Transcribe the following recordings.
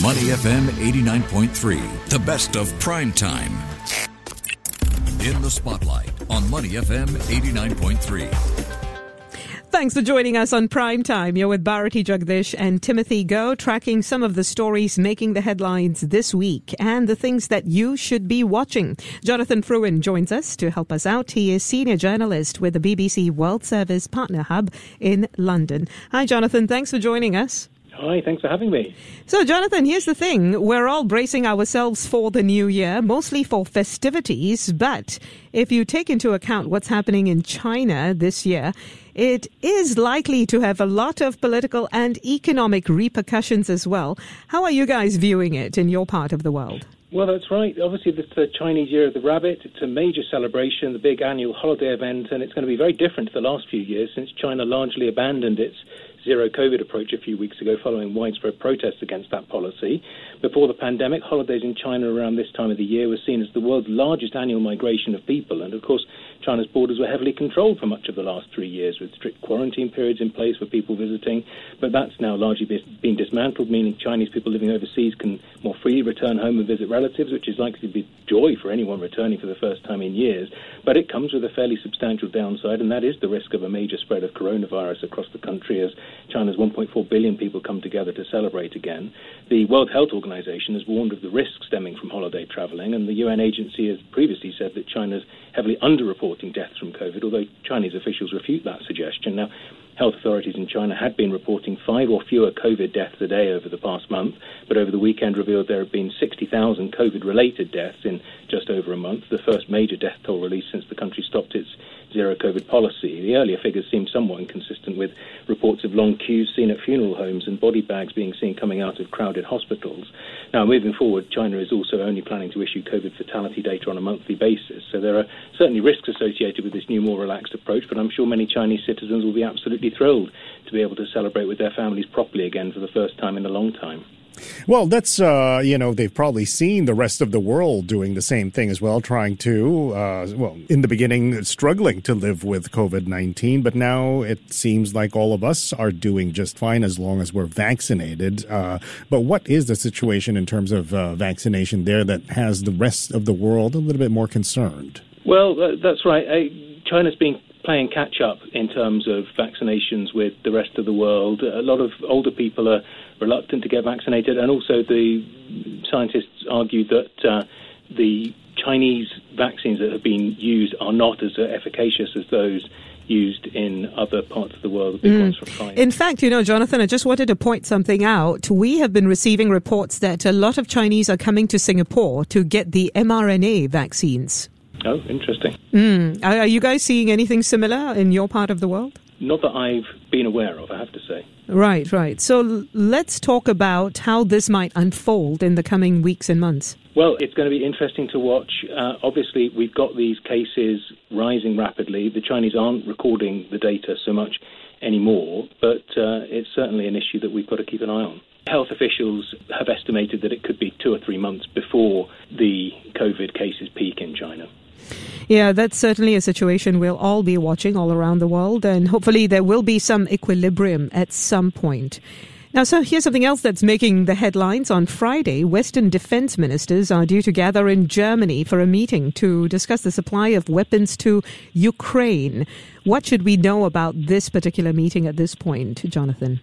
Money FM 89.3, the best of prime time. In the spotlight on Money FM 89.3. Thanks for joining us on Prime Time. You're with Bharati Jagdish and Timothy Go, tracking some of the stories making the headlines this week and the things that you should be watching. Jonathan Frewin joins us to help us out. He is senior journalist with the BBC World Service Partner Hub in London. Hi, Jonathan. Thanks for joining us. Hi, thanks for having me. So, Jonathan, here's the thing. We're all bracing ourselves for the new year, mostly for festivities. But if you take into account what's happening in China this year, it is likely to have a lot of political and economic repercussions as well. How are you guys viewing it in your part of the world? Well, that's right. Obviously, it's the Chinese Year of the Rabbit. It's a major celebration, the big annual holiday event, and it's going to be very different to the last few years since China largely abandoned its zero COVID approach a few weeks ago following widespread protests against that policy. Before the pandemic, holidays in China around this time of the year were seen as the world's largest annual migration of people. And of course, China's borders were heavily controlled for much of the last three years with strict quarantine periods in place for people visiting. But that's now largely been dismantled, meaning Chinese people living overseas can more freely return home and visit relatives, which is likely to be joy for anyone returning for the first time in years. But it comes with a fairly substantial downside, and that is the risk of a major spread of coronavirus across the country as China's 1.4 billion people come together to celebrate again. The World Health Organization has warned of the risks stemming from holiday traveling, and the UN agency has previously said that China's heavily underreporting deaths from COVID, although Chinese officials refute that suggestion. Now, Health authorities in China had been reporting five or fewer COVID deaths a day over the past month, but over the weekend revealed there have been 60,000 COVID related deaths in just over a month, the first major death toll release since the country stopped its zero COVID policy. The earlier figures seemed somewhat inconsistent with reports of long queues seen at funeral homes and body bags being seen coming out of crowded hospitals. Now, moving forward, China is also only planning to issue COVID fatality data on a monthly basis. So there are certainly risks associated with this new, more relaxed approach, but I'm sure many Chinese citizens will be absolutely thrilled to be able to celebrate with their families properly again for the first time in a long time. Well, that's, uh, you know, they've probably seen the rest of the world doing the same thing as well, trying to, uh, well, in the beginning, struggling to live with COVID 19, but now it seems like all of us are doing just fine as long as we're vaccinated. Uh, but what is the situation in terms of uh, vaccination there that has the rest of the world a little bit more concerned? Well, that's right. China's been playing catch up in terms of vaccinations with the rest of the world. A lot of older people are reluctant to get vaccinated, and also the scientists argue that uh, the Chinese vaccines that have been used are not as efficacious as those used in other parts of the world, the big mm. ones from China. In fact, you know, Jonathan, I just wanted to point something out. We have been receiving reports that a lot of Chinese are coming to Singapore to get the mRNA vaccines. Oh, interesting. Mm. Are, are you guys seeing anything similar in your part of the world? Not that I've been aware of, I have to say. Right, right. So let's talk about how this might unfold in the coming weeks and months. Well, it's going to be interesting to watch. Uh, obviously, we've got these cases rising rapidly. The Chinese aren't recording the data so much anymore, but uh, it's certainly an issue that we've got to keep an eye on. Health officials have estimated that it could be two or three months before the COVID cases peak in China. Yeah, that's certainly a situation we'll all be watching all around the world, and hopefully there will be some equilibrium at some point. Now, so here's something else that's making the headlines. On Friday, Western defense ministers are due to gather in Germany for a meeting to discuss the supply of weapons to Ukraine. What should we know about this particular meeting at this point, Jonathan?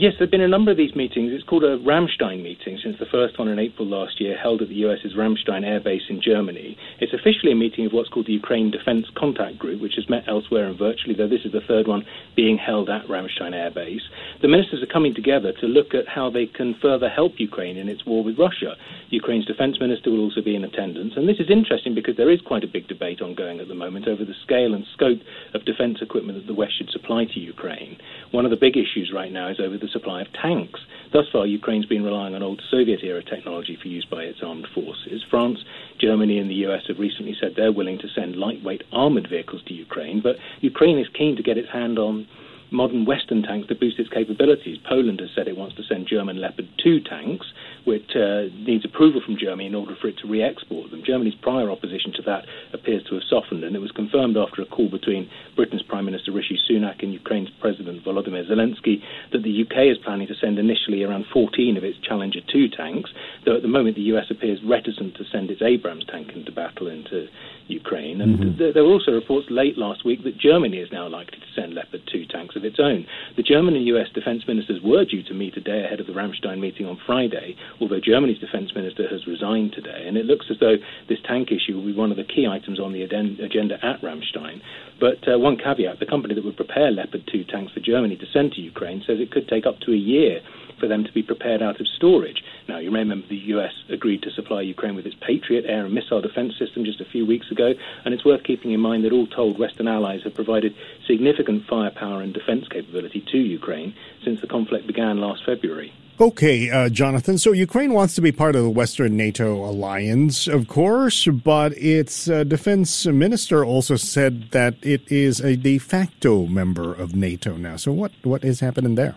Yes, there have been a number of these meetings. It's called a Ramstein meeting since the first one in April last year, held at the US's Ramstein Air Base in Germany. It's officially a meeting of what's called the Ukraine Defense Contact Group, which has met elsewhere and virtually, though this is the third one being held at Ramstein Air Base. The ministers are coming together to look at how they can further help Ukraine in its war with Russia. Ukraine's defense minister will also be in attendance. And this is interesting because there is quite a big debate ongoing at the moment over the scale and scope of defense equipment that the West should supply to Ukraine. One of the big issues right now is over the supply of tanks. Thus far, Ukraine's been relying on old Soviet era technology for use by its armed forces. France, Germany, and the US have recently said they're willing to send lightweight armored vehicles to Ukraine, but Ukraine is keen to get its hand on modern Western tanks to boost its capabilities. Poland has said it wants to send German Leopard 2 tanks, which uh, needs approval from Germany in order for it to re-export them. Germany's prior opposition to that appears to have softened, and it was confirmed after a call between Britain's Prime Minister Rishi Sunak and Ukraine's President Volodymyr Zelensky that the UK is planning to send initially around 14 of its Challenger 2 tanks, though at the moment the US appears reticent to send its Abrams tank into battle into Ukraine. And mm-hmm. th- there were also reports late last week that Germany is now likely to send Leopard 2 tanks of its own. The German and US defense ministers were due to meet a day ahead of the Ramstein meeting on Friday, although Germany's defense minister has resigned today. And it looks as though this tank issue will be one of the key items on the agenda at Ramstein. But uh, one caveat the company that would prepare Leopard 2 tanks for Germany to send to Ukraine says it could take up to a year for them to be prepared out of storage. Now, you may remember the US agreed to supply Ukraine with its Patriot air and missile defense system just a few weeks ago, and it's worth keeping in mind that all told, Western allies have provided significant firepower and defense capability to Ukraine since the conflict began last February. Okay, uh, Jonathan. So Ukraine wants to be part of the Western NATO alliance, of course, but its uh, defense minister also said that it is a de facto member of NATO now. So what what is happening there?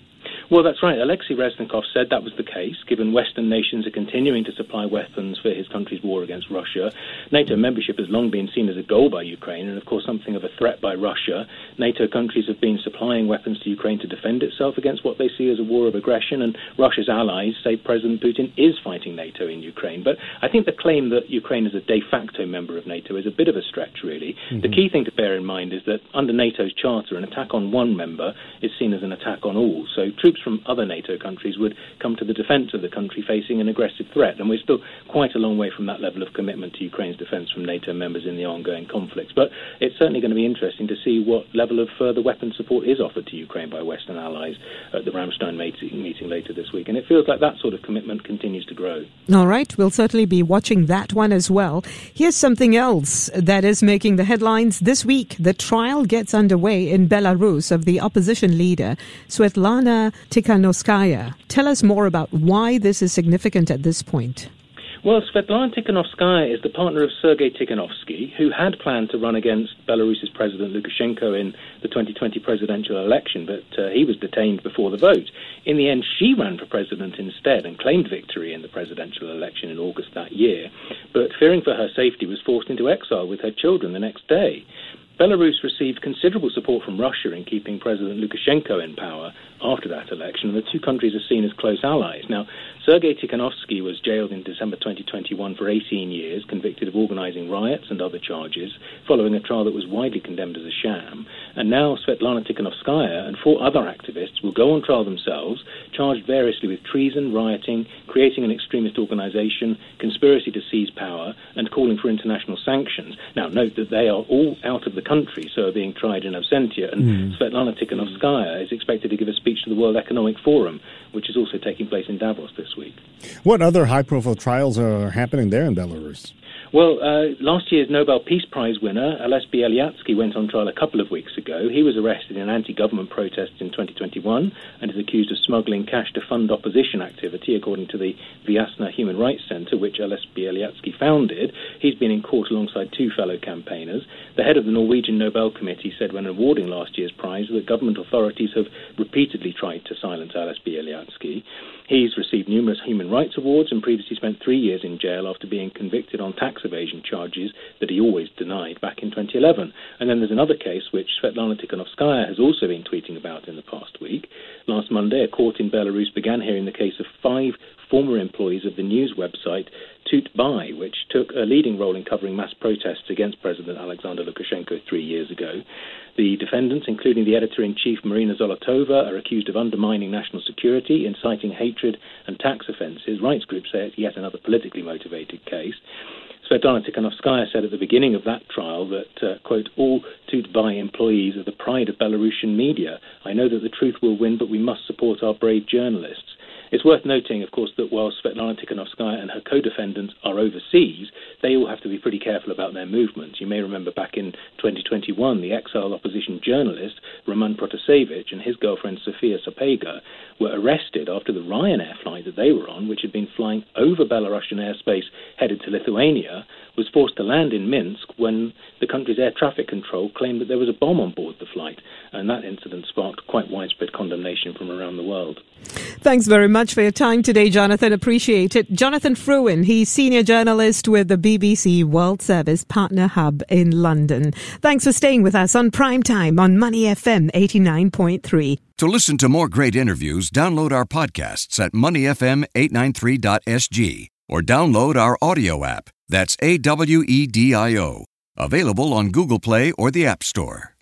Well, that's right. Alexei Reznikov said that was the case, given Western nations are continuing to supply weapons for his country's war against Russia. NATO membership has long been seen as a goal by Ukraine and, of course, something of a threat by Russia. NATO countries have been supplying weapons to Ukraine to defend itself against what they see as a war of aggression, and Russia's allies say President Putin is fighting NATO in Ukraine. But I think the claim that Ukraine is a de facto member of NATO is a bit of a stretch, really. Mm-hmm. The key thing to bear in mind is that under NATO's charter, an attack on one member is seen as an attack on all. So troops from other NATO countries would come to the defence of the country facing an aggressive threat. And we're still quite a long way from that level of commitment to Ukraine's defence from NATO members in the ongoing conflicts. But it's certainly going to be interesting to see what level of further weapon support is offered to Ukraine by Western allies at the Ramstein meeting, meeting later this week. And it feels like that sort of commitment continues to grow. All right. We'll certainly be watching that one as well. Here's something else that is making the headlines this week. The trial gets underway in Belarus of the opposition leader, Svetlana Tikhanovskaya. Tell us more about why this is significant at this point. Well, Svetlana Tikhanovskaya is the partner of Sergei Tikhanovsky, who had planned to run against Belarus's President Lukashenko in the 2020 presidential election, but uh, he was detained before the vote. In the end, she ran for president instead and claimed victory in the presidential election in August that year, but fearing for her safety was forced into exile with her children the next day. Belarus received considerable support from Russia in keeping President Lukashenko in power after that election, and the two countries are seen as close allies. Now, Sergei Tikhanovsky was jailed in December 2021 for 18 years, convicted of organizing riots and other charges, following a trial that was widely condemned as a sham. And now Svetlana Tikhanovskaya and four other activists will go on trial themselves, charged variously with treason, rioting, creating an extremist organization, conspiracy to seize power, and calling for international sanctions. Now, note that they are all out of the country, so are being tried in absentia, and mm. Svetlana Tikhanovskaya is expected to give a speech to the World Economic Forum, which is also taking place in Davos this this week. What other high profile trials are happening there in Belarus? Well, uh, last year's Nobel Peace Prize winner, Ales Bialiatski, went on trial a couple of weeks ago. He was arrested in anti government protests in 2021 and is accused of smuggling cash to fund opposition activity, according to the Viasna Human Rights Center, which Ales Bialiatski founded. He's been in court alongside two fellow campaigners. The head of the Norwegian Nobel Committee said when awarding last year's prize that government authorities have repeatedly tried to silence Ales Bialiatski. He's received numerous human rights awards and previously spent three years in jail after being convicted on tax evasion charges that he always denied back in 2011. And then there's another case which Svetlana Tikhanovskaya has also been tweeting about in the past week. Last Monday, a court in Belarus began hearing the case of five former employees of the news website Tut.by, which took a leading role in covering mass protests against President Alexander Lukashenko three years ago. The defendants, including the editor in chief Marina Zolotova, are accused of undermining national security, inciting hatred, and tax offences. Rights groups say it's yet another politically motivated case. Svetlana Tikhanovskaya said at the beginning of that trial that, uh, quote, all Tut.by employees are the pride of Belarusian media. I know that the truth will win, but we must support our brave journalists. It's worth noting, of course, that while Svetlana Tikhanovskaya and her co-defendants are overseas, they all have to be pretty careful about their movements. You may remember back in 2021, the exiled opposition journalist Roman Protasevich and his girlfriend Sofia Sapega were arrested after the Ryanair flight that they were on, which had been flying over Belarusian airspace headed to Lithuania, was forced to land in Minsk when the country's air traffic control claimed that there was a bomb on board the flight. And that incident sparked quite widespread condemnation from around the world. Thanks very much for your time today, Jonathan. Appreciate it. Jonathan Frewin, he's senior journalist with the BBC World Service Partner Hub in London. Thanks for staying with us on Prime Time on Money FM 89.3. To listen to more great interviews, download our podcasts at moneyfm893.sg or download our audio app. That's A W E D I O. Available on Google Play or the App Store.